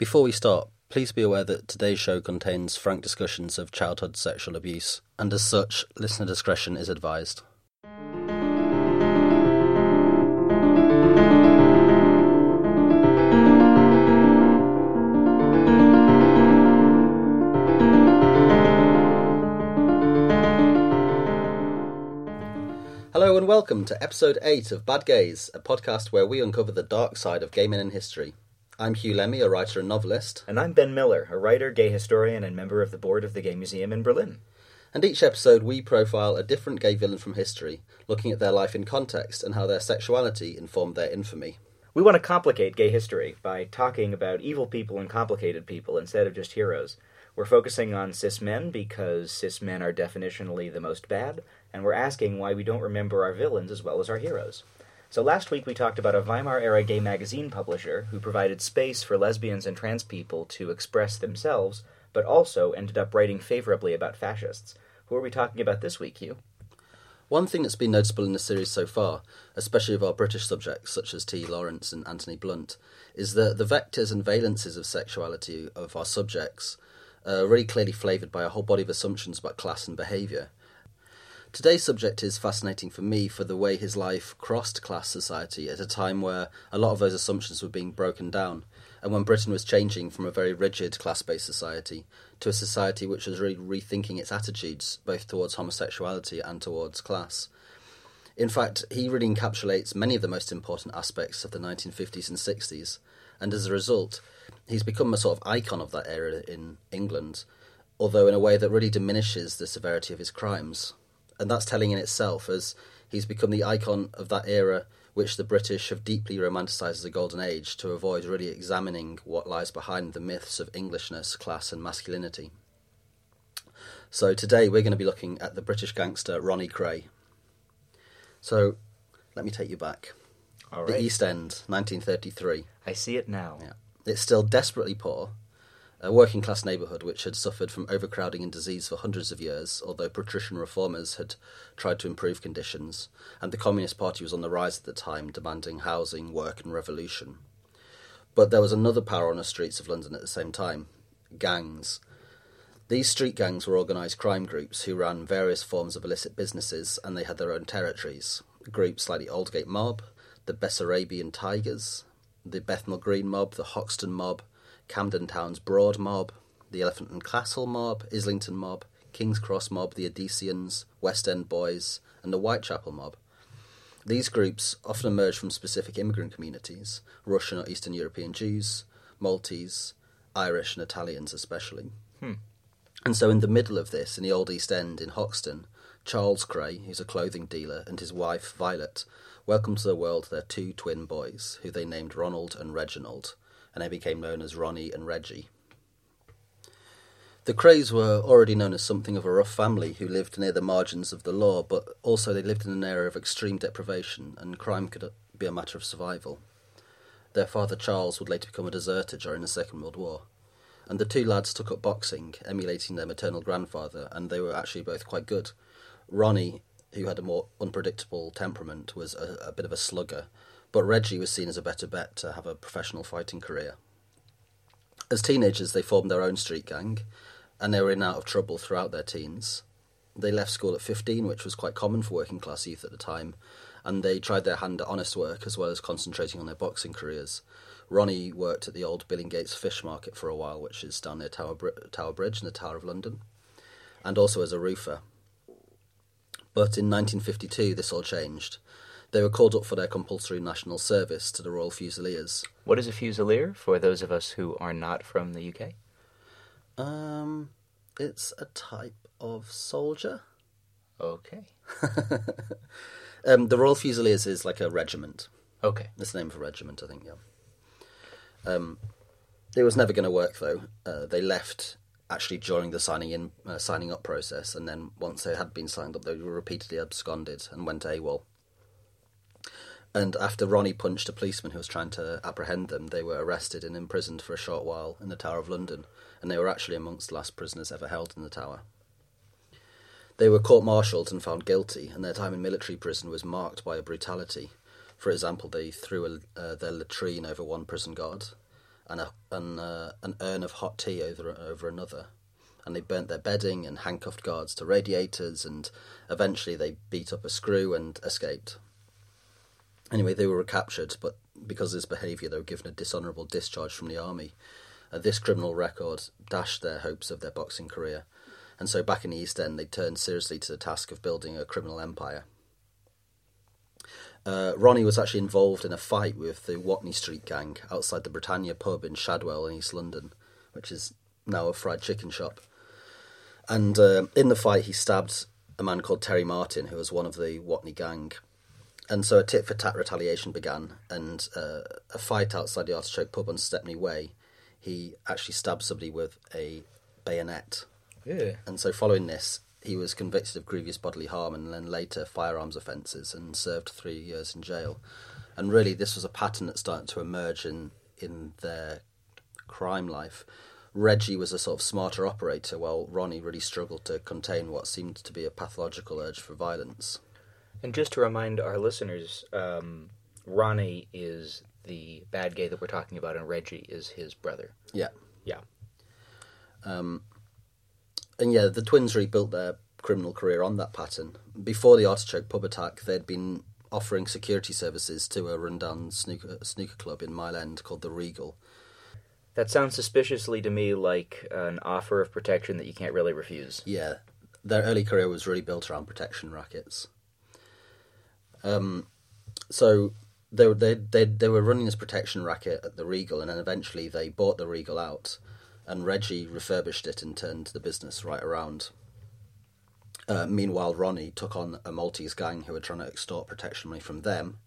Before we start, please be aware that today's show contains frank discussions of childhood sexual abuse, and as such, listener discretion is advised. Hello and welcome to episode 8 of Bad Gays, a podcast where we uncover the dark side of gaming and history. I'm Huw Lemmey, a writer and novelist, And I'm Ben Miller, a writer, gay historian, and member of the board of the Gay Museum in Berlin. and each episode we profile a different gay villain from history, looking at their life in context and how their sexuality informed their infamy. We want to complicate gay history by talking about evil people and complicated people instead of just heroes. We're focusing on cis men because cis men are definitionally the most bad, and we're asking why we don't remember our villains as well as our heroes. So last week we talked about a Weimar era gay magazine publisher who provided space for lesbians and trans people to express themselves, but also ended up writing favorably about fascists. Who are we talking about this week, Huw? One thing that's been noticeable in the series so far, especially of our British subjects such as T. Lawrence and Anthony Blunt, is that the vectors and valences of sexuality of our subjects are really clearly flavoured by a whole body of assumptions about class and behaviour. Today's subject is fascinating for me for the way his life crossed class society at a time where a lot of those assumptions were being broken down, and when Britain was changing from a very rigid class based society to a society which was really rethinking its attitudes both towards homosexuality and towards class. In fact, he really encapsulates many of the most important aspects of the 1950s and 60s, and as a result, he's become a sort of icon of that era in England, although in a way that really diminishes the severity of his crimes. And that's telling in itself, as he's become the icon of that era which the British have deeply romanticised as a golden age to avoid really examining what lies behind the myths of Englishness, class, and masculinity. So today we're going to be looking at the British gangster Ronnie Kray. So let me take you back. All The East End, 1933. I see it now. Yeah. It's still desperately poor, a working class neighbourhood which had suffered from overcrowding and disease for hundreds of years, although patrician reformers had tried to improve conditions, and the Communist Party was on the rise at the time, demanding housing, work, and revolution. But there was another power on the streets of London at the same time gangs. These street gangs were organised crime groups who ran various forms of illicit businesses and they had their own territories. Groups like the Aldgate Mob, the Bessarabian Tigers, the Bethnal Green Mob, the Hoxton Mob, Camden Town's Broad Mob, the Elephant and Castle Mob, Islington Mob, King's Cross Mob, the Odysseans, West End Boys, and the Whitechapel Mob. These groups often emerged from specific immigrant communities Russian or Eastern European Jews, Maltese, Irish, and Italians especially. Hmm. And so, in the middle of this, in the Old East End in Hoxton, Charles Kray, who's a clothing dealer, and his wife, Violet, welcomed to the world their two twin boys, who they named Ronald and Reginald, and they became known as Ronnie and Reggie. The Krays were already known as something of a rough family who lived near the margins of the law, but also they lived in an area of extreme deprivation, and crime could be a matter of survival. Their father Charles would later become a deserter during the Second World War and the two lads took up boxing, emulating their maternal grandfather, and they were actually both quite good. Ronnie, who had a more unpredictable temperament, was a, a bit of a slugger, but Reggie was seen as a better bet to have a professional fighting career. As teenagers, they formed their own street gang, and they were in and out of trouble throughout their teens. They left school at 15, which was quite common for working class youth at the time, and they tried their hand at honest work as well as concentrating on their boxing careers. Ronnie worked at the old Billingsgate Fish Market for a while, which is down near Tower, Tower Bridge in the Tower of London, and also as a roofer. But in 1952, this all changed. They were called up for their compulsory national service to the Royal Fusiliers. What is a fusilier for those of us who are not from the UK? Um, it's a type of soldier. Okay. Um, the Royal Fusiliers is like a regiment. Okay. It's the name of a regiment, I think. Yeah. Um, it was never going to work though. Uh, they left actually during the signing in, uh, signing up process, and then once they had been signed up, they were repeatedly absconded and went AWOL. And after Ronnie punched a policeman who was trying to apprehend them, they were arrested and imprisoned for a short while in the Tower of London, and they were actually amongst the last prisoners ever held in the Tower. They were court martialed and found guilty, and their time in military prison was marked by a brutality. For example, they threw a, uh, their latrine over one prison guard, and a and uh, an urn of hot tea over over another. And they burnt their bedding and handcuffed guards to radiators, and eventually they beat up a screw and escaped. Anyway, they were recaptured, but because of this behaviour, they were given a dishonourable discharge from the army. Uh, this criminal record dashed their hopes of their boxing career, and so back in the East End, they turned seriously to the task of building a criminal empire. Uh, Ronnie was actually involved in a fight with the Watney Street gang outside the Britannia pub in Shadwell in East London, which is now a fried chicken shop. And uh, in the fight, he stabbed a man called Terry Martin, who was one of the Watney gang. And so a tit for tat retaliation began, and uh, a fight outside the Artichoke pub on Stepney Way. He actually stabbed somebody with a bayonet. Yeah. And so, following this, he was convicted of grievous bodily harm and then later firearms offences and served three years in jail. And really, this was a pattern that started to emerge in, in their crime life. Reggie was a sort of smarter operator, while Ronnie really struggled to contain what seemed to be a pathological urge for violence. And just to remind our listeners, um, Ronnie is the bad gay that we're talking about, and Reggie is his brother. Yeah. Yeah. Um, and yeah, the twins rebuilt their criminal career on that pattern. Before the Artichoke pub attack, they'd been offering security services to a rundown snooker, snooker club in Mile End called the Regal. That sounds suspiciously to me like an offer of protection that you can't really refuse. Yeah, their early career was really built around protection rackets. Um, so they were they, they they were running this protection racket at the Regal, and then eventually they bought the Regal out, and Reggie refurbished it and turned the business right around. Uh, meanwhile, Ronnie took on a Maltese gang who were trying to extort protection money from them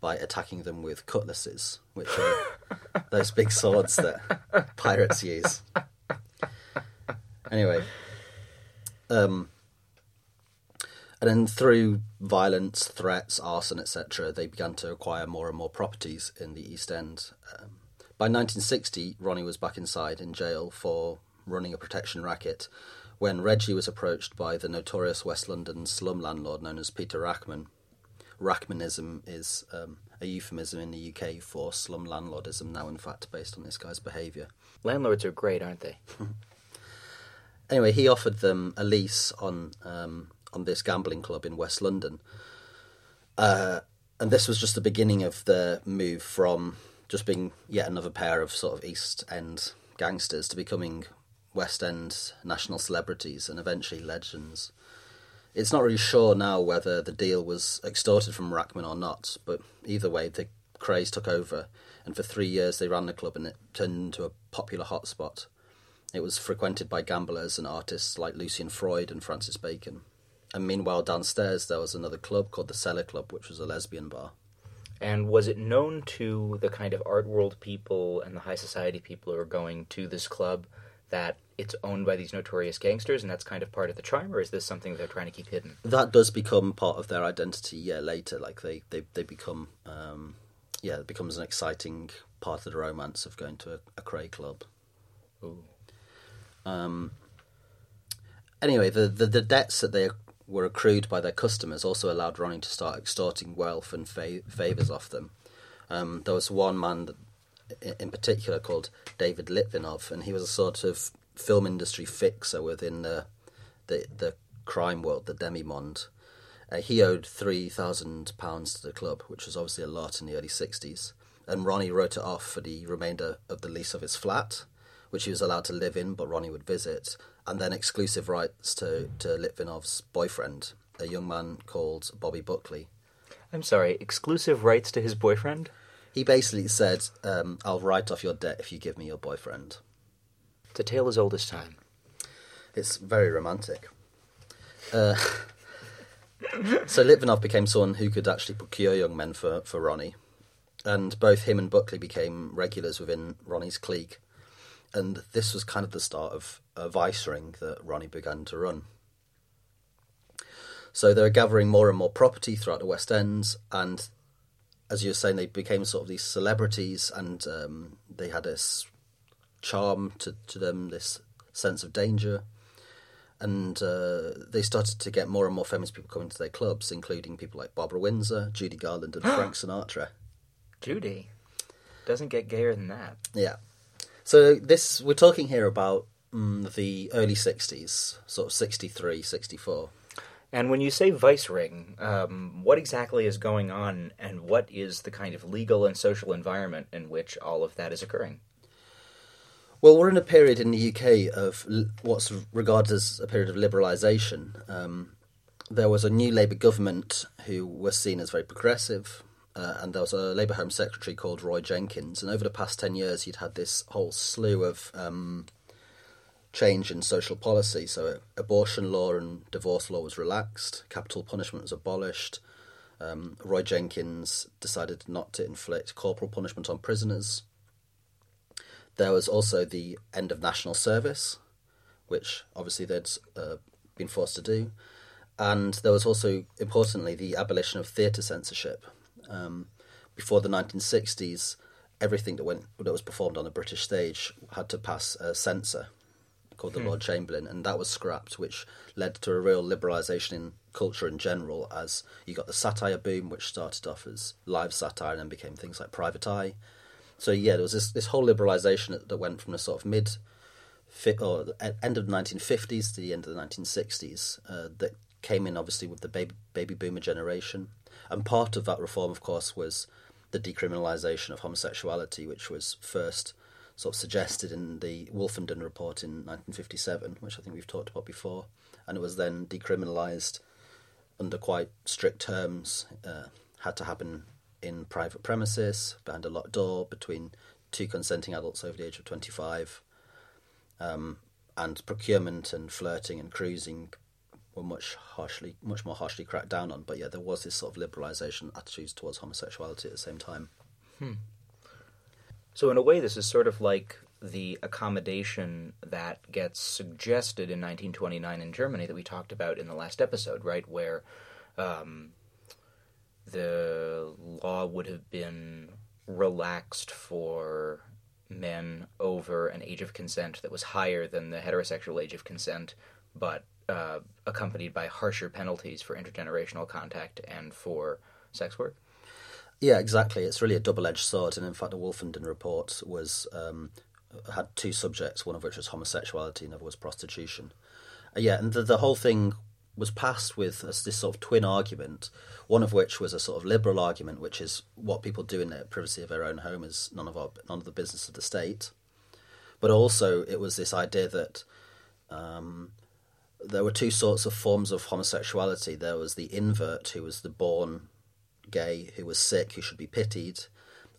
by attacking them with cutlasses, which are those big swords that pirates use. Anyway, um, and then through violence, threats, arson, etc., they began to acquire more and more properties in the East End. Um, by 1960, Ronnie was back inside in jail for running a protection racket when Reggie was approached by the notorious West London slum landlord known as Peter Rachman. Rachmanism is um, a euphemism in the UK for slum landlordism, now in fact based on this guy's behaviour. Landlords are great, aren't they? Anyway, he offered them a lease on um, on this gambling club in West London, uh, and this was just the beginning of the move from just being yet another pair of sort of East End gangsters to becoming West End national celebrities and eventually legends. It's not really sure now whether the deal was extorted from Rachman or not, but either way, the Krays took over, and for three years they ran the club and it turned into a popular hotspot. It was frequented by gamblers and artists like Lucian Freud and Francis Bacon. And meanwhile, downstairs there was another club called the Cellar Club, which was a lesbian bar. And was it known to the kind of art world people and the high society people who are going to this club that it's owned by these notorious gangsters and that's kind of part of the charm, or is this something they're trying to keep hidden? That does become part of their identity, yeah, later. Like they, they, they become, um, yeah, it becomes an exciting part of the romance of going to a, a Kray club. Ooh. Um, anyway, the, the, the debts that they were accrued by their customers also allowed Ronnie to start extorting wealth and fa- favours off them. Um, there was one man that, in particular called David Litvinoff, and he was a sort of film industry fixer within the the, the crime world, the demimonde. Uh, he owed three thousand pounds to the club, which was obviously a lot in the early sixties. And Ronnie wrote it off for the remainder of the lease of his flat, which he was allowed to live in, but Ronnie would visit, and then exclusive rights to to Litvinoff's boyfriend, a young man called Bobby Buckley. I'm sorry, exclusive rights to his boyfriend? He basically said, um, "I'll write off your debt if you give me your boyfriend." It's a tale as old as time. It's very romantic. Uh, so Litvinoff became someone who could actually procure young men for, for Ronnie, and both him and Buckley became regulars within Ronnie's clique. And this was kind of the start of a vice ring that Ronnie began to run. So they were gathering more and more property throughout the West End, and as you were saying, they became sort of these celebrities, and um, they had this charm to, to them, this sense of danger. And uh, they started to get more and more famous people coming to their clubs, including people like Barbara Windsor, Judy Garland, and Frank Sinatra. Judy. Doesn't get gayer than that. Yeah. So this we're talking here about mm, the early 60s, sort of 63, 64. And when you say vice ring, um, what exactly is going on, and what is the kind of legal and social environment in which all of that is occurring? Well, we're in a period in the UK of what's regarded as a period of liberalisation. Um, there was a new Labour government who was seen as very progressive, uh, and there was a Labour Home Secretary called Roy Jenkins. And over the past 10 years, he'd had this whole slew of um, change in social policy. So, abortion law and divorce law was relaxed, capital punishment was abolished. Um, Roy Jenkins decided not to inflict corporal punishment on prisoners. There was also the end of national service, which obviously they'd uh, been forced to do. And there was also, importantly, the abolition of theatre censorship. Um, before the 1960s, everything that went that was performed on the British stage had to pass a censor called the Lord Chamberlain, and that was scrapped, which led to a real liberalisation in culture in general. As you got the satire boom, which started off as live satire and then became things like Private Eye. So yeah, there was this this whole liberalisation that, that went from the sort of mid or end of the 1950s to the end of the 1960s uh, that came in obviously with the baby baby boomer generation, and part of that reform, of course, was the decriminalisation of homosexuality, which was first sort of suggested in the Wolfenden report in 1957, which I think we've talked about before, and it was then decriminalised under quite strict terms. Uh, had to happen in private premises, behind a locked door, between two consenting adults over the age of 25. Um, and procurement and flirting and cruising were much harshly, much more harshly cracked down on. But yeah, there was this sort of liberalisation attitudes towards homosexuality at the same time. So, in a way, this is sort of like the accommodation that gets suggested in 1929 in Germany that we talked about in the last episode, right? Where um, the law would have been relaxed for men over an age of consent that was higher than the heterosexual age of consent, but uh, accompanied by harsher penalties for intergenerational contact and for sex work. Yeah, exactly. It's really a double-edged sword, and in fact, the Wolfenden report was um, had two subjects, one of which was homosexuality, and the other was prostitution. Uh, yeah, and the, the whole thing was passed with this, sort of twin argument. One of which was a sort of liberal argument, which is what people do in the privacy of their own home is none of our none of the business of the state. But also, it was this idea that um, there were two sorts of forms of homosexuality. There was the invert, who was the born gay, who was sick, who should be pitied,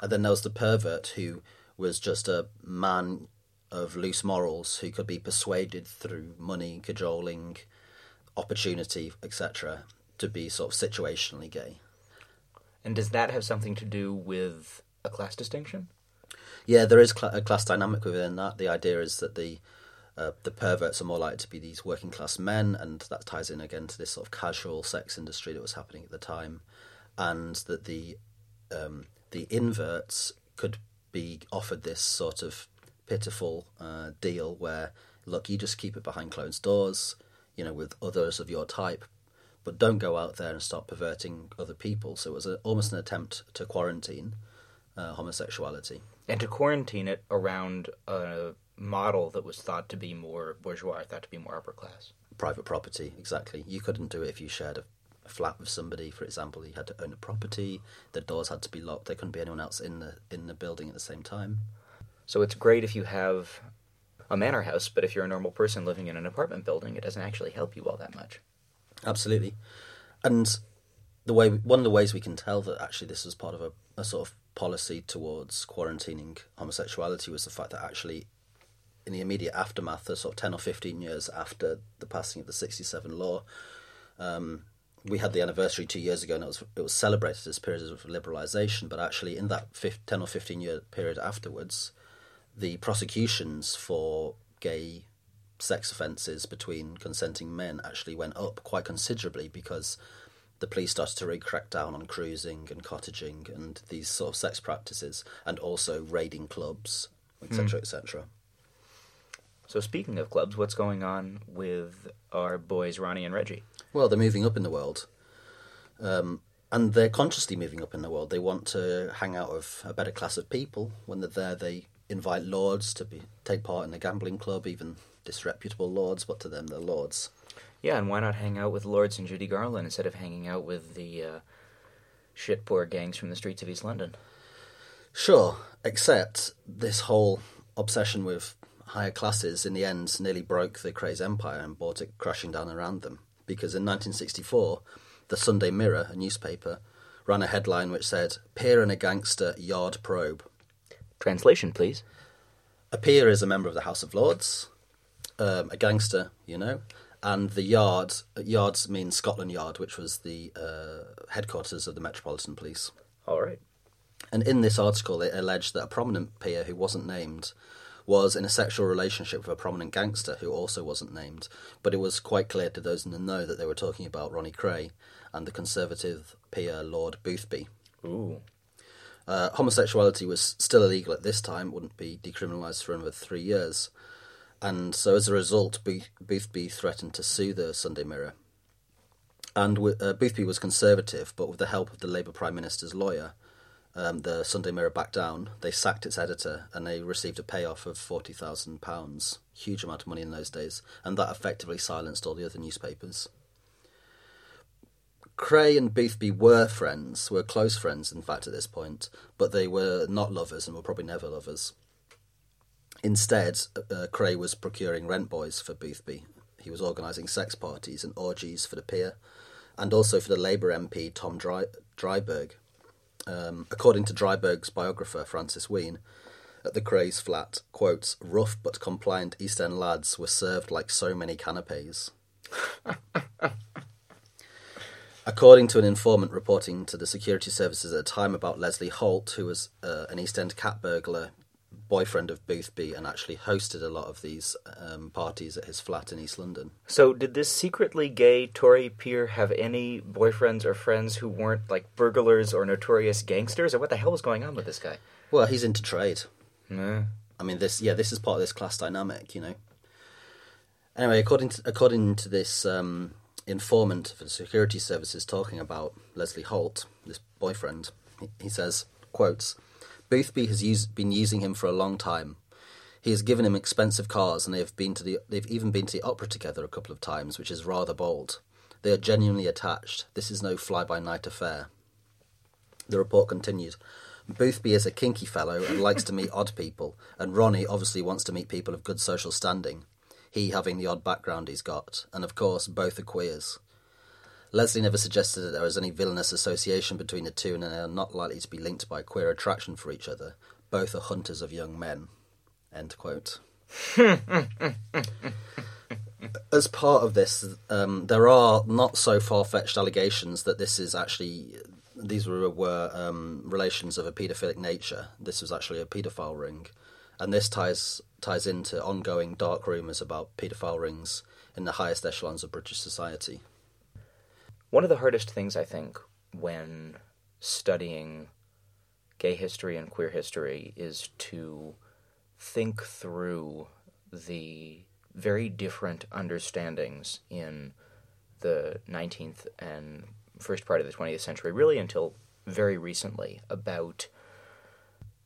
and then there was the pervert, who was just a man of loose morals who could be persuaded through money, cajoling, opportunity, etc., to be sort of situationally gay. And does that have something to do with a class distinction? Yeah, there is cl- a class dynamic within that. The idea is that the uh, the perverts are more likely to be these working class men, and that ties in again to this sort of casual sex industry that was happening at the time, and that the um, the inverts could be offered this sort of pitiful uh, deal where look, you just keep it behind closed doors, you know, with others of your type, but don't go out there and start perverting other people. So it was a, almost an attempt to quarantine uh, homosexuality. and to quarantine it around a model that was thought to be more bourgeois, thought to be more upper class. private property exactly you couldn't do it if you shared a, flat with somebody for example you had to own a property the doors had to be locked there couldn't be anyone else in the in the building at the same time So it's great if you have a manor house, but if you're a normal person living in an apartment building, it doesn't actually help you all that much. absolutely and the way one of the ways we can tell that actually this was part of a, a sort of policy towards quarantining homosexuality was the fact that actually in the immediate aftermath, the sort of 10 or 15 years after the passing of the 67 law, um, we had the anniversary two years ago and it was, it was celebrated as periods of liberalisation, but actually in that fif- 10 or 15 year period afterwards, the prosecutions for gay sex offences between consenting men actually went up quite considerably because the police started to really crack down on cruising and cottaging and these sort of sex practices and also raiding clubs, etc., etc. So speaking of clubs, what's going on with our boys Ronnie and Reggie? Well, they're moving up in the world. Um, and they're consciously moving up in the world. They want to hang out with a better class of people. When they're there, they invite lords to be take part in a gambling club, even disreputable lords, but to them they're lords. Yeah, and why not hang out with Lords and Judy Garland instead of hanging out with the uh, shit poor gangs from the streets of East London? Sure, except this whole obsession with higher classes in the end nearly broke the Kray empire and brought it crashing down around them. Because in 1964, the Sunday Mirror, a newspaper, ran a headline which said, Peer and a gangster yard probe. Translation, please. A peer is a member of the House of Lords, um, a gangster, you know, and the yard, yards means Scotland Yard, which was the uh, headquarters of the Metropolitan Police. All right. And in this article, it alleged that a prominent peer who wasn't named was in a sexual relationship with a prominent gangster who also wasn't named. But it was quite clear to those in the know that they were talking about Ronnie Kray and the conservative peer Lord Boothby. Ooh. Uh, homosexuality was still illegal at this time, wouldn't be decriminalised for another three years. And so as a result, Booth- Boothby threatened to sue the Sunday Mirror. And uh, Boothby was conservative, but with the help of the Labour Prime Minister's lawyer, um, the Sunday Mirror backed down. They sacked its editor, and they received a payoff of forty thousand pounds, huge amount of money in those days, and that effectively silenced all the other newspapers. Kray and Boothby were friends, were close friends, in fact, at this point, but they were not lovers and were probably never lovers. Instead, uh, Kray was procuring rent boys for Boothby. He was organising sex parties and orgies for the peer, and also for the Labour MP Tom Dry- Driberg. Um, according to Driberg's biographer Francis Wheen, at the Kray's flat, quotes, rough but compliant East End lads were served like so many canapes. According to an informant reporting to the security services at a time about Leslie Holt, who was uh, an East End cat burglar, boyfriend of Boothby, and actually hosted a lot of these um, parties at his flat in East London. So, did this secretly gay Tory peer have any boyfriends or friends who weren't like burglars or notorious gangsters, or what the hell was going on with this guy? Well, he's into trade. I mean, this yeah, this is part of this class dynamic, you know. Anyway, according to according to this um, informant for the security services talking about Leslie Holt, this boyfriend, he, he says, "quotes Boothby has used, been using him for a long time. He has given him expensive cars, and they have been to the they've even been to the opera together a couple of times, which is rather bold. They are genuinely attached. This is no fly by night affair." The report continued. Boothby is a kinky fellow and likes to meet odd people, and Ronnie obviously wants to meet people of good social standing, he having the odd background he's got, and of course both are queers. Leslie never suggested that there was any villainous association between the two and they are not likely to be linked by queer attraction for each other. Both are hunters of young men. End quote. As part of this, um, there are not so far fetched allegations that this is actually these were, were um, relations of a paedophilic nature. This was actually a paedophile ring, and this ties ties into ongoing dark rumours about paedophile rings in the highest echelons of British society. One of the hardest things I think when studying gay history and queer history is to think through the very different understandings in the 19th and first part of the 20th century, really until very recently, about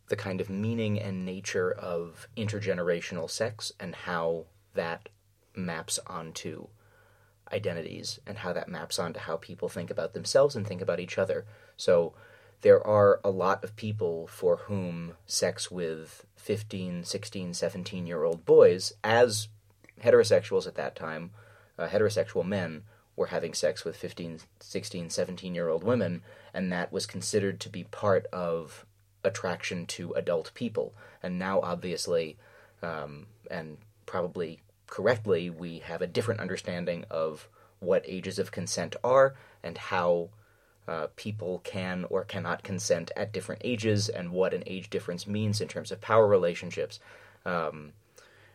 the kind of meaning and nature of intergenerational sex and how that maps onto identities and how that maps onto how people think about themselves and think about each other. So there are a lot of people for whom sex with 15, 16, 17 year old boys, as heterosexuals at that time, uh, heterosexual men, were having sex with 15, 16, 17 year old women, and that was considered to be part of attraction to adult people. And now, obviously, um, and probably correctly, we have a different understanding of what ages of consent are and how uh, people can or cannot consent at different ages and what an age difference means in terms of power relationships. Um,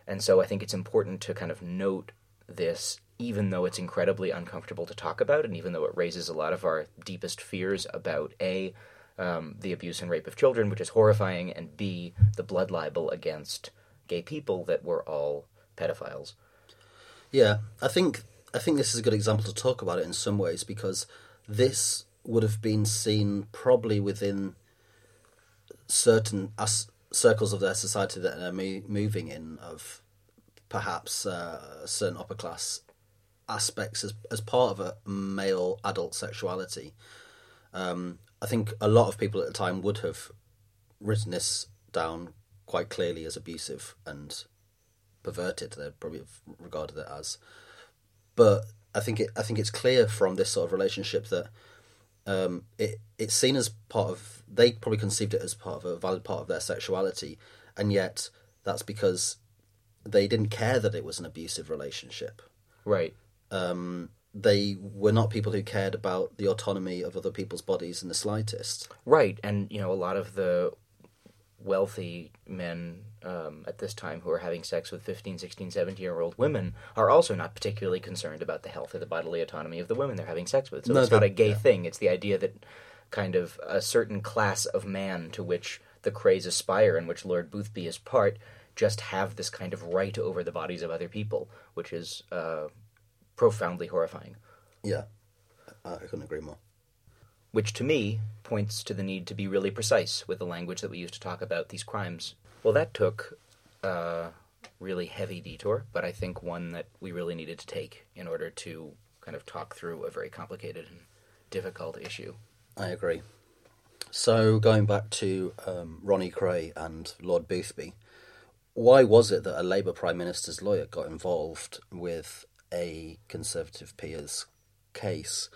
and so I think it's important to kind of note this, even though it's incredibly uncomfortable to talk about, and even though it raises a lot of our deepest fears about A, um, the abuse and rape of children, which is horrifying, and B, the blood libel against gay people that we're all pedophiles. Yeah, I think I think this is a good example to talk about it in some ways because this would have been seen probably within certain as- circles of their society that they're mo- moving in of perhaps uh, certain upper class aspects as as part of a male adult sexuality. Um, I think a lot of people at the time would have written this down quite clearly as abusive and perverted. They'd probably have regarded it as, but I think it. I think it's clear from this sort of relationship that um, it it's seen as part of. They probably conceived it as part of a valid part of their sexuality, and yet that's because they didn't care that it was an abusive relationship. Right. Um, they were not people who cared about the autonomy of other people's bodies in the slightest. Right, and you know a lot of the wealthy men um, at this time who are having sex with 15, 16, 17 year old women are also not particularly concerned about the health or the bodily autonomy of the women they're having sex with. So No, it's not a gay yeah. thing. It's the idea that kind of a certain class of man to which the Krays aspire and which Lord Boothby is part just have this kind of right over the bodies of other people, which is uh, profoundly horrifying. Yeah, I couldn't agree more. which to me points to the need to be really precise with the language that we use to talk about these crimes. Well, that took a really heavy detour, but I think one that we really needed to take in order to kind of talk through a very complicated and difficult issue. I agree. So going back to um, Ronnie Kray and Lord Boothby, why was it that a Labour Prime Minister's lawyer got involved with a Conservative peer's case?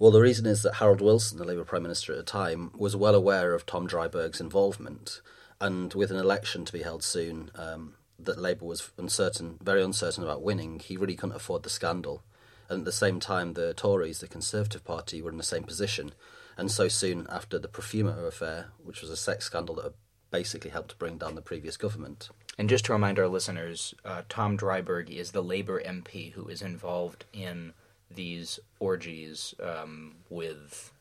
Well, the reason is that Harold Wilson, the Labour Prime Minister at the time, was well aware of Tom Driberg's involvement, and with an election to be held soon, um, that Labour was uncertain, very uncertain about winning. He really couldn't afford the scandal, and at the same time, the Tories, the Conservative Party, were in the same position. And so soon after the Profumo affair, which was a sex scandal that basically helped bring down the previous government. And just to remind our listeners, uh, Tom Driberg is the Labour MP who is involved in these orgies um, with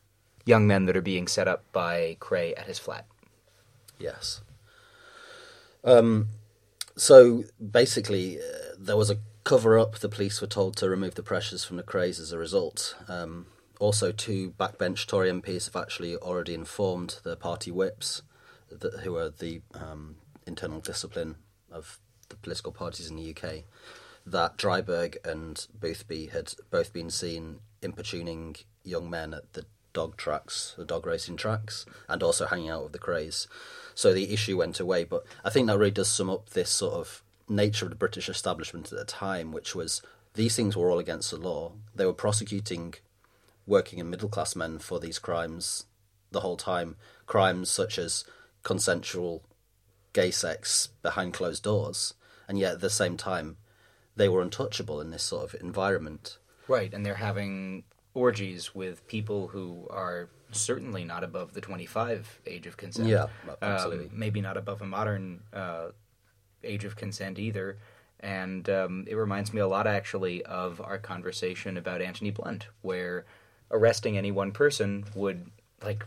young men that are being set up by Kray at his flat. Yes. Um, so basically, uh, there was a cover up. The police were told to remove the pressures from the Krays as a result. Um, also, two backbench Tory MPs have actually already informed the party whips, that, who are the um, internal discipline of the political parties in the UK, that Driberg and Boothby had both been seen importuning young men at the dog tracks, the dog racing tracks, and also hanging out with the Krays. So the issue went away. But I think that really does sum up this sort of nature of the British establishment at the time, which was these things were all against the law. They were prosecuting working and middle class men for these crimes the whole time. Crimes such as consensual gay sex behind closed doors, and yet at the same time, they were untouchable in this sort of environment. Right, and they're having orgies with people who are certainly not above the 25 age of consent. Yeah, Um, absolutely. maybe not above a modern uh, age of consent either. And um, it reminds me a lot, actually, of our conversation about Anthony Blunt, where arresting any one person would, like,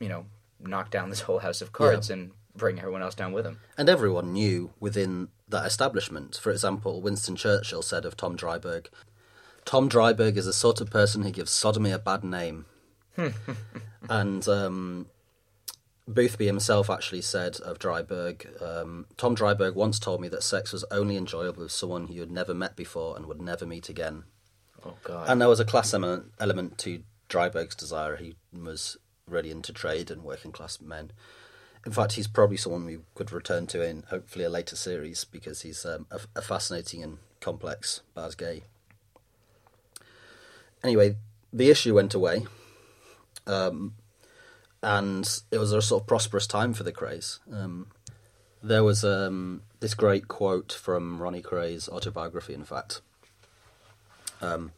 you know, knock down this whole house of cards and bring everyone else down with him. And everyone knew within that establishment. For example, Winston Churchill said of Tom Driberg, Tom Driberg is the sort of person who gives sodomy a bad name. and um, Boothby himself actually said of Driberg, um, Tom Driberg once told me that sex was only enjoyable with someone you had never met before and would never meet again. Oh, God. And there was a class element, element to Driberg's desire. He was really into trade and working class men. In fact, he's probably someone we could return to in hopefully a later series because he's um, a, a fascinating and complex bad gay. Anyway, the issue went away, um, and it was a sort of prosperous time for the Krays. Um, there was um, this great quote from Ronnie Kray's autobiography, in fact. Um,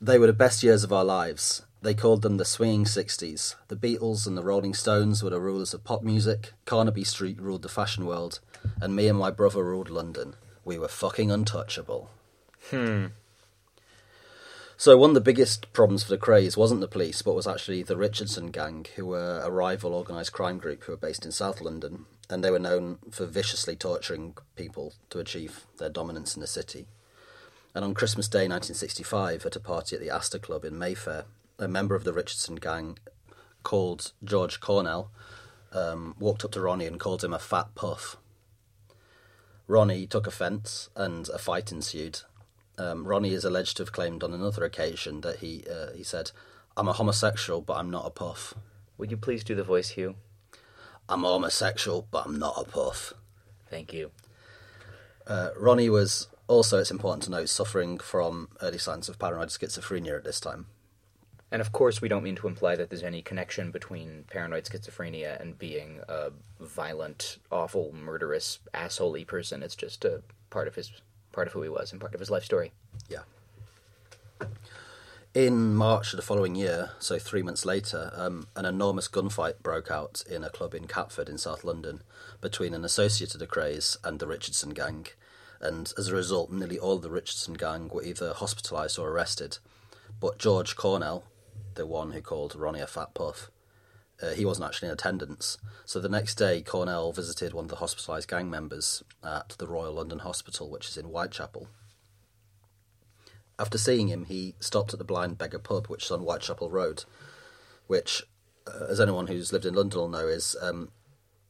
they were the best years of our lives. They called them the swinging 60s. The Beatles and the Rolling Stones were the rulers of pop music, Carnaby Street ruled the fashion world, and me and my brother ruled London. We were fucking untouchable. Hmm. So one of the biggest problems for the Krays wasn't the police, but was actually the Richardson gang, who were a rival organised crime group who were based in South London, and they were known for viciously torturing people to achieve their dominance in the city. And on Christmas Day 1965, at a party at the Astor Club in Mayfair, a member of the Richardson gang called George Cornell um, walked up to Ronnie and called him a fat puff. Ronnie took offence and a fight ensued. Um, Ronnie is alleged to have claimed on another occasion that he uh, he said, "I'm a homosexual, but I'm not a puff. Would you please do the voice, Huw? I'm a homosexual, but I'm not a puff." Thank you. Uh, Ronnie was also, it's important to note, suffering from early signs of paranoid schizophrenia at this time. And of course, we don't mean to imply that there's any connection between paranoid schizophrenia and being a violent, awful, murderous, assholey person. It's just a part of his part of who he was and part of his life story. Yeah. In March of the following year, so three months later, um, an enormous gunfight broke out in a club in Catford in South London between an associate of the Krays and the Richardson gang. And as a result, nearly all the Richardson gang were either hospitalised or arrested. But George Cornell, the one who called Ronnie a fat puff, uh, he wasn't actually in attendance. So the next day, Cornell visited one of the hospitalised gang members at the Royal London Hospital, which is in Whitechapel. After seeing him, he stopped at the Blind Beggar pub, which is on Whitechapel Road, which, uh, as anyone who's lived in London will know, is um,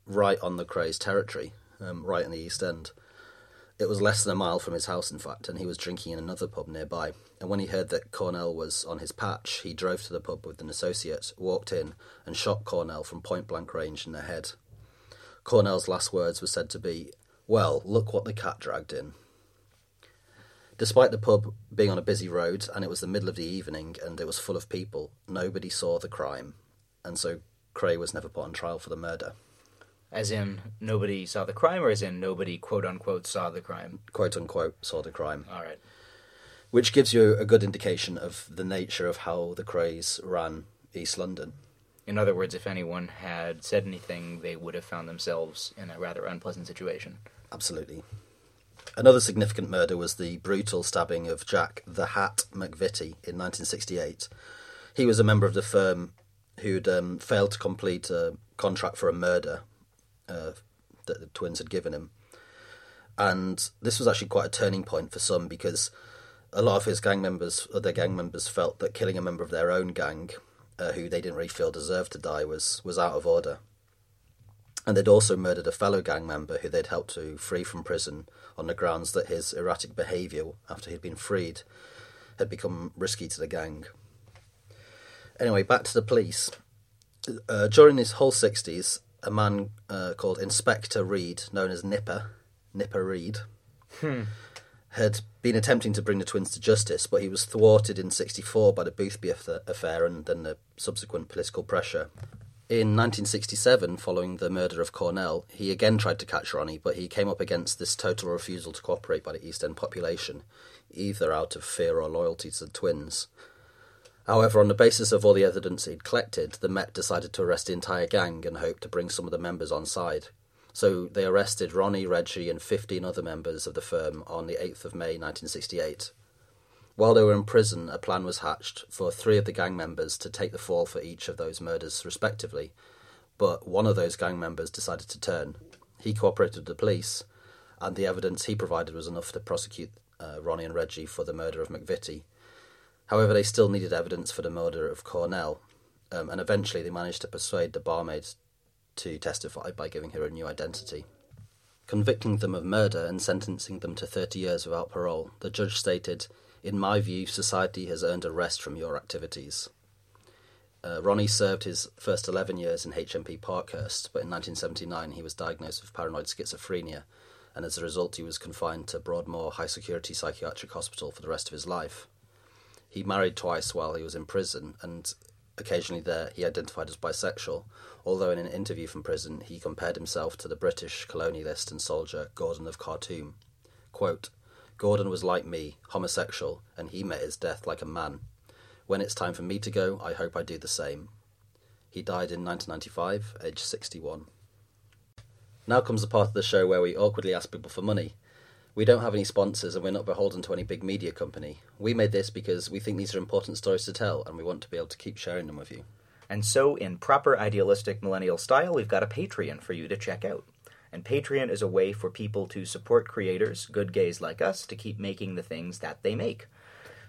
right on the Krays territory, um, right in the East End. It was less than a mile from his house, in fact, and he was drinking in another pub nearby. And when he heard that Cornell was on his patch, he drove to the pub with an associate, walked in, and shot Cornell from point blank range in the head. Cornell's last words were said to be, Well, look what the cat dragged in. Despite the pub being on a busy road and it was the middle of the evening and it was full of people, nobody saw the crime, and so Kray was never put on trial for the murder. As in, nobody saw the crime, or as in, nobody quote unquote saw the crime? Quote unquote, saw the crime. All right. Which gives you a good indication of the nature of how the Krays ran East London. In other words, if anyone had said anything, they would have found themselves in a rather unpleasant situation. Absolutely. Another significant murder was the brutal stabbing of Jack the Hat McVitie in 1968. He was a member of the firm who'd um, failed to complete a contract for a murder uh, that the twins had given him. And this was actually quite a turning point for some because a lot of his gang members, other gang members, felt that killing a member of their own gang, uh, who they didn't really feel deserved to die, was was out of order. And they'd also murdered a fellow gang member who they'd helped to free from prison on the grounds that his erratic behaviour after he'd been freed had become risky to the gang. Anyway, back to the police. Uh, during his whole 60s, a man uh, called Inspector Read, known as Nipper, Nipper Read, had been attempting to bring the twins to justice, but he was thwarted in 64 by the Boothby affair and then the subsequent political pressure. In 1967, following the murder of Cornell, he again tried to catch Ronnie, but he came up against this total refusal to cooperate by the East End population, either out of fear or loyalty to the twins. However, on the basis of all the evidence he'd collected, the Met decided to arrest the entire gang and hoped to bring some of the members on side. So they arrested Ronnie, Reggie, and 15 other members of the firm on the 8th of May 1968. While they were in prison, a plan was hatched for three of the gang members to take the fall for each of those murders, respectively. But one of those gang members decided to turn. He cooperated with the police, and the evidence he provided was enough to prosecute uh, Ronnie and Reggie for the murder of McVitie. However, they still needed evidence for the murder of Cornell, um, and eventually they managed to persuade the barmaid to testify by giving her a new identity. Convicting them of murder and sentencing them to 30 years without parole, the judge stated, In my view, society has earned a rest from your activities. Uh, Ronnie served his first 11 years in HMP Parkhurst, but in 1979 he was diagnosed with paranoid schizophrenia, and as a result he was confined to Broadmoor High Security Psychiatric Hospital for the rest of his life. He married twice while he was in prison, and occasionally there he identified as bisexual, although in an interview from prison he compared himself to the British colonialist and soldier Gordon of Khartoum. Quote, Gordon was like me, homosexual, and he met his death like a man. When it's time for me to go, I hope I do the same. He died in 1995, aged 61. Now comes the part of the show where we awkwardly ask people for money. We don't have any sponsors and we're not beholden to any big media company. We made this because we think these are important stories to tell and we want to be able to keep sharing them with you. And so, in proper idealistic millennial style, we've got a Patreon for you to check out. And Patreon is a way for people to support creators, good gays like us, to keep making the things that they make.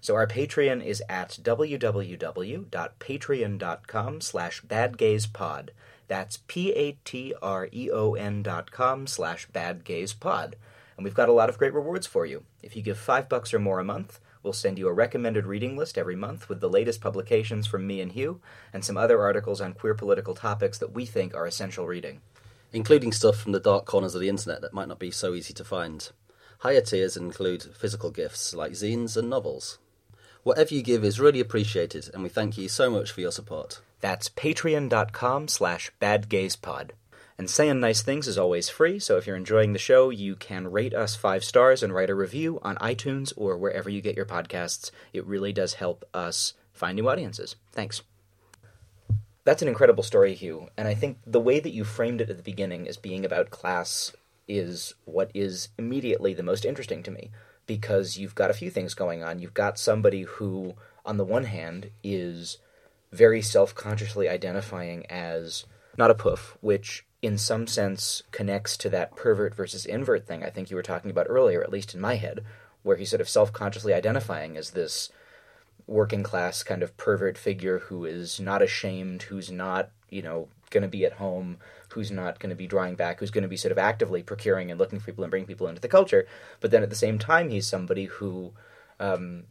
So our Patreon is at www.patreon.com slash badgayspod. That's P-A-T-R-E-O-N dot com slash badgayspod. And we've got a lot of great rewards for you. If you give five bucks or more a month, we'll send you a recommended reading list every month with the latest publications from me and Huw, and some other articles on queer political topics that we think are essential reading. including stuff from the dark corners of the internet that might not be so easy to find. Higher tiers include physical gifts like zines and novels. Whatever you give is really appreciated, and we thank you so much for your support. That's patreon.com slash badgayspod. And saying nice things is always free, so if you're enjoying the show, you can rate us five stars and write a review on iTunes or wherever you get your podcasts. It really does help us find new audiences. Thanks. That's an incredible story, Huw, and I think the way that you framed it at the beginning as being about class is what is immediately the most interesting to me because you've got a few things going on. You've got somebody who, on the one hand, is very self consciously identifying as not a poof, which in some sense connects to that pervert versus invert thing I think you were talking about earlier, at least in my head, where he's sort of self consciously identifying as this working class kind of pervert figure who is not ashamed, who's not, you know, going to be at home, who's not going to be drawing back, who's going to be sort of actively procuring and looking for people and bringing people into the culture. But then at the same time, he's somebody who um,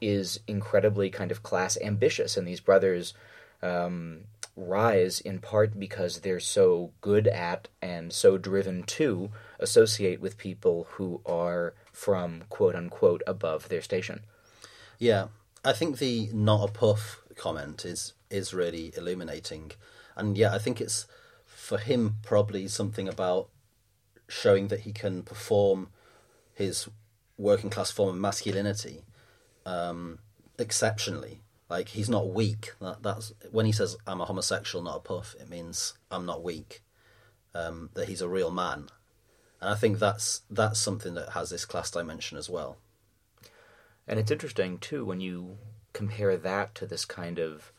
is incredibly kind of class ambitious, and these brothers um, rise in part because they're so good at and so driven to associate with people who are from quote unquote above their station. Yeah, I think the not a puff comment is is really illuminating, and yeah, I think it's for him probably something about showing that he can perform his working class form of masculinity um, exceptionally. Like he's not weak. That, that's when he says I'm a homosexual, not a puff. It means I'm not weak. Um, that he's a real man, and I think that's that's something that has this class dimension as well. And it's interesting too when you compare that to this kind of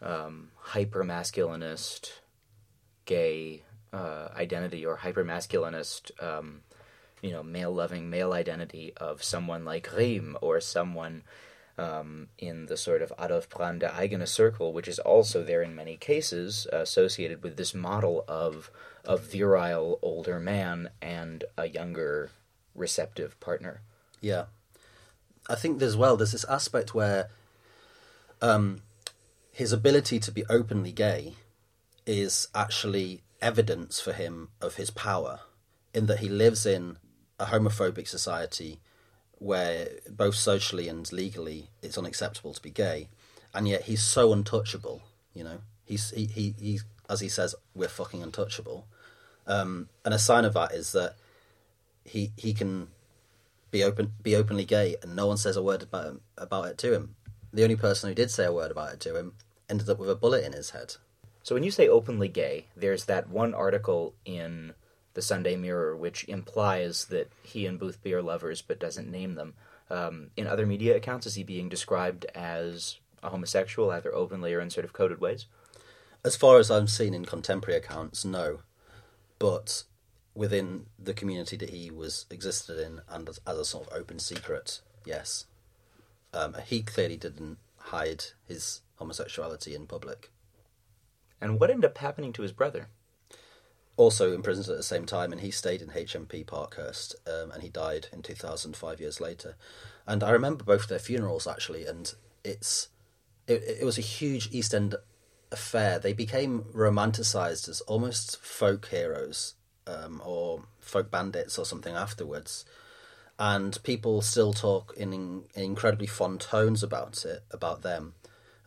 um, hyper masculinist gay uh, identity or hyper masculinist, um, you know, male loving male identity of someone like Röhm or someone um, in the sort of Adolf Brand der eigene circle, which is also there in many cases associated with this model of a virile older man and a younger receptive partner. Yeah. I think as well there's this aspect where um, his ability to be openly gay is actually evidence for him of his power, in that he lives in a homophobic society where both socially and legally it's unacceptable to be gay, and yet he's so untouchable. You know, he's he he, he as he says, we're fucking untouchable. Um, and a sign of that is that he he can be open be openly gay, and no one says a word about him, about it to him. The only person who did say a word about it to him ended up with a bullet in his head. So when you say openly gay, there's that one article in the Sunday Mirror which implies that he and Boothby are lovers, but doesn't name them. Um, in other media accounts, is he being described as a homosexual, either openly or in sort of coded ways? As far as I've seen in contemporary accounts, no. But within the community that he was existed in, and as, as a sort of open secret, yes, um, he clearly didn't hide his homosexuality in public. And what ended up happening to his brother? Also imprisoned at the same time, and he stayed in HMP Parkhurst, um, and he died in 2000, five years later. And I remember both their funerals actually, and it's it, it was a huge East End affair. They became romanticized as almost folk heroes um, or folk bandits or something afterwards. And people still talk in, in incredibly fond tones about it, about them.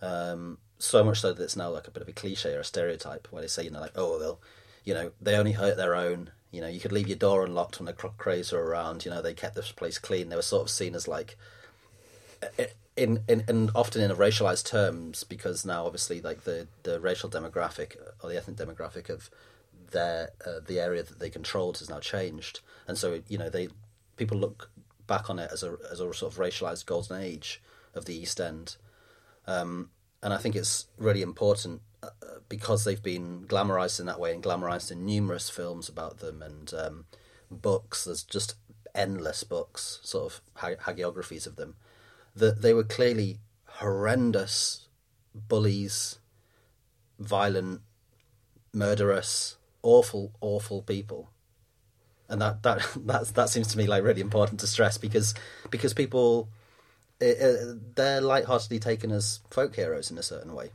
Um, so much so that it's now like a bit of a cliche or a stereotype where they say, you know, like, oh, they'll, you know, they only hurt their own. You know, you could leave your door unlocked when the Krays are around. You know, they kept this place clean. They were sort of seen as like, in, in, and often in a racialized terms because now obviously like the, the racial demographic or the ethnic demographic of their uh, the area that they controlled has now changed, and so you know they people look back on it as a as a sort of racialized golden age of the East End. Um, and I think it's really important because they've been glamorized in that way and glamorized in numerous films about them and um, books. There's just endless books, sort of hagiographies of them. That they were clearly horrendous bullies, violent, murderous, awful, awful people. And that that that that seems to me like really important to stress because because people it, it, they're lightheartedly taken as folk heroes in a certain way.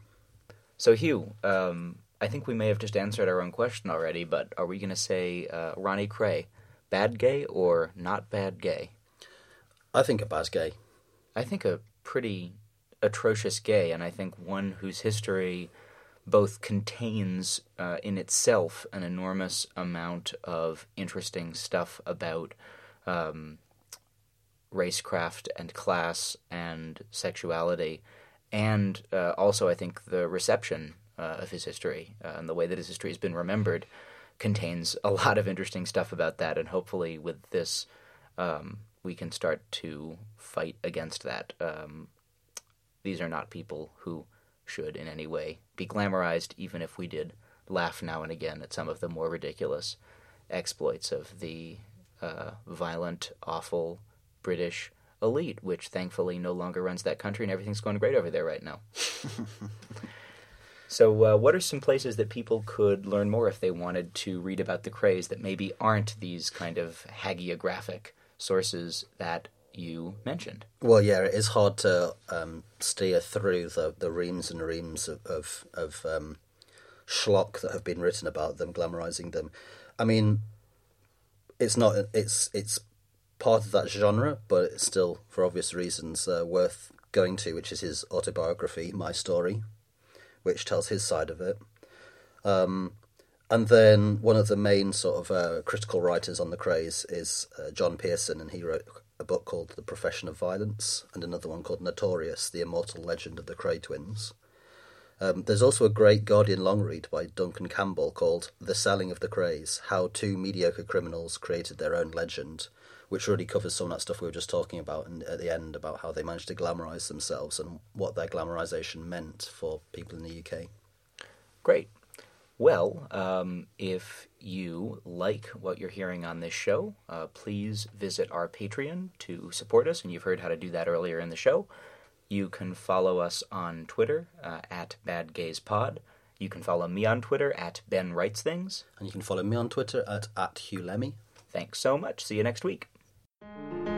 So Huw, um, I think we may have just answered our own question already, but are we going to say uh, Ronnie Kray, bad gay or not bad gay? I think a bad gay. I think a pretty atrocious gay, and I think one whose history both contains uh, in itself an enormous amount of interesting stuff about um, racecraft and class and sexuality, and uh, also I think the reception uh, of his history uh, and the way that his history has been remembered contains a lot of interesting stuff about that, and hopefully with this. Um, we can start to fight against that. Um, these are not people who should in any way be glamorized, even if we did laugh now and again at some of the more ridiculous exploits of the uh, violent, awful British elite, which thankfully no longer runs that country and everything's going great over there right now. so, uh, what are some places that people could learn more if they wanted to read about the Krays that maybe aren't these kind of hagiographic sources that you mentioned. Well, yeah, it is hard to um, steer through the, the reams and reams of of, of um, schlock that have been written about them, glamorizing them. I mean, it's not it's it's part of that genre, but it's still, for obvious reasons, uh, worth going to, which is his autobiography, My Story, which tells his side of it. Um, and then one of the main sort of uh, critical writers on the Krays is uh, John Pearson, and he wrote a book called The Profession of Violence and another one called Notorious, The Immortal Legend of the Kray Twins. Um, there's also a great Guardian long read by Duncan Campbell called The Selling of the Krays How Two Mediocre Criminals Created Their Own Legend, which really covers some of that stuff we were just talking about and at the end about how they managed to glamorize themselves and what their glamorization meant for people in the UK. Great. Well, um, if you like what you're hearing on this show, uh, please visit our Patreon to support us, and you've heard how to do that earlier in the show. You can follow us on Twitter uh, at BadGaysPod. You can follow me on Twitter at Ben Writes Things. And you can follow me on Twitter at, at Huw Lemmey. Thanks so much. See you next week. Thank you.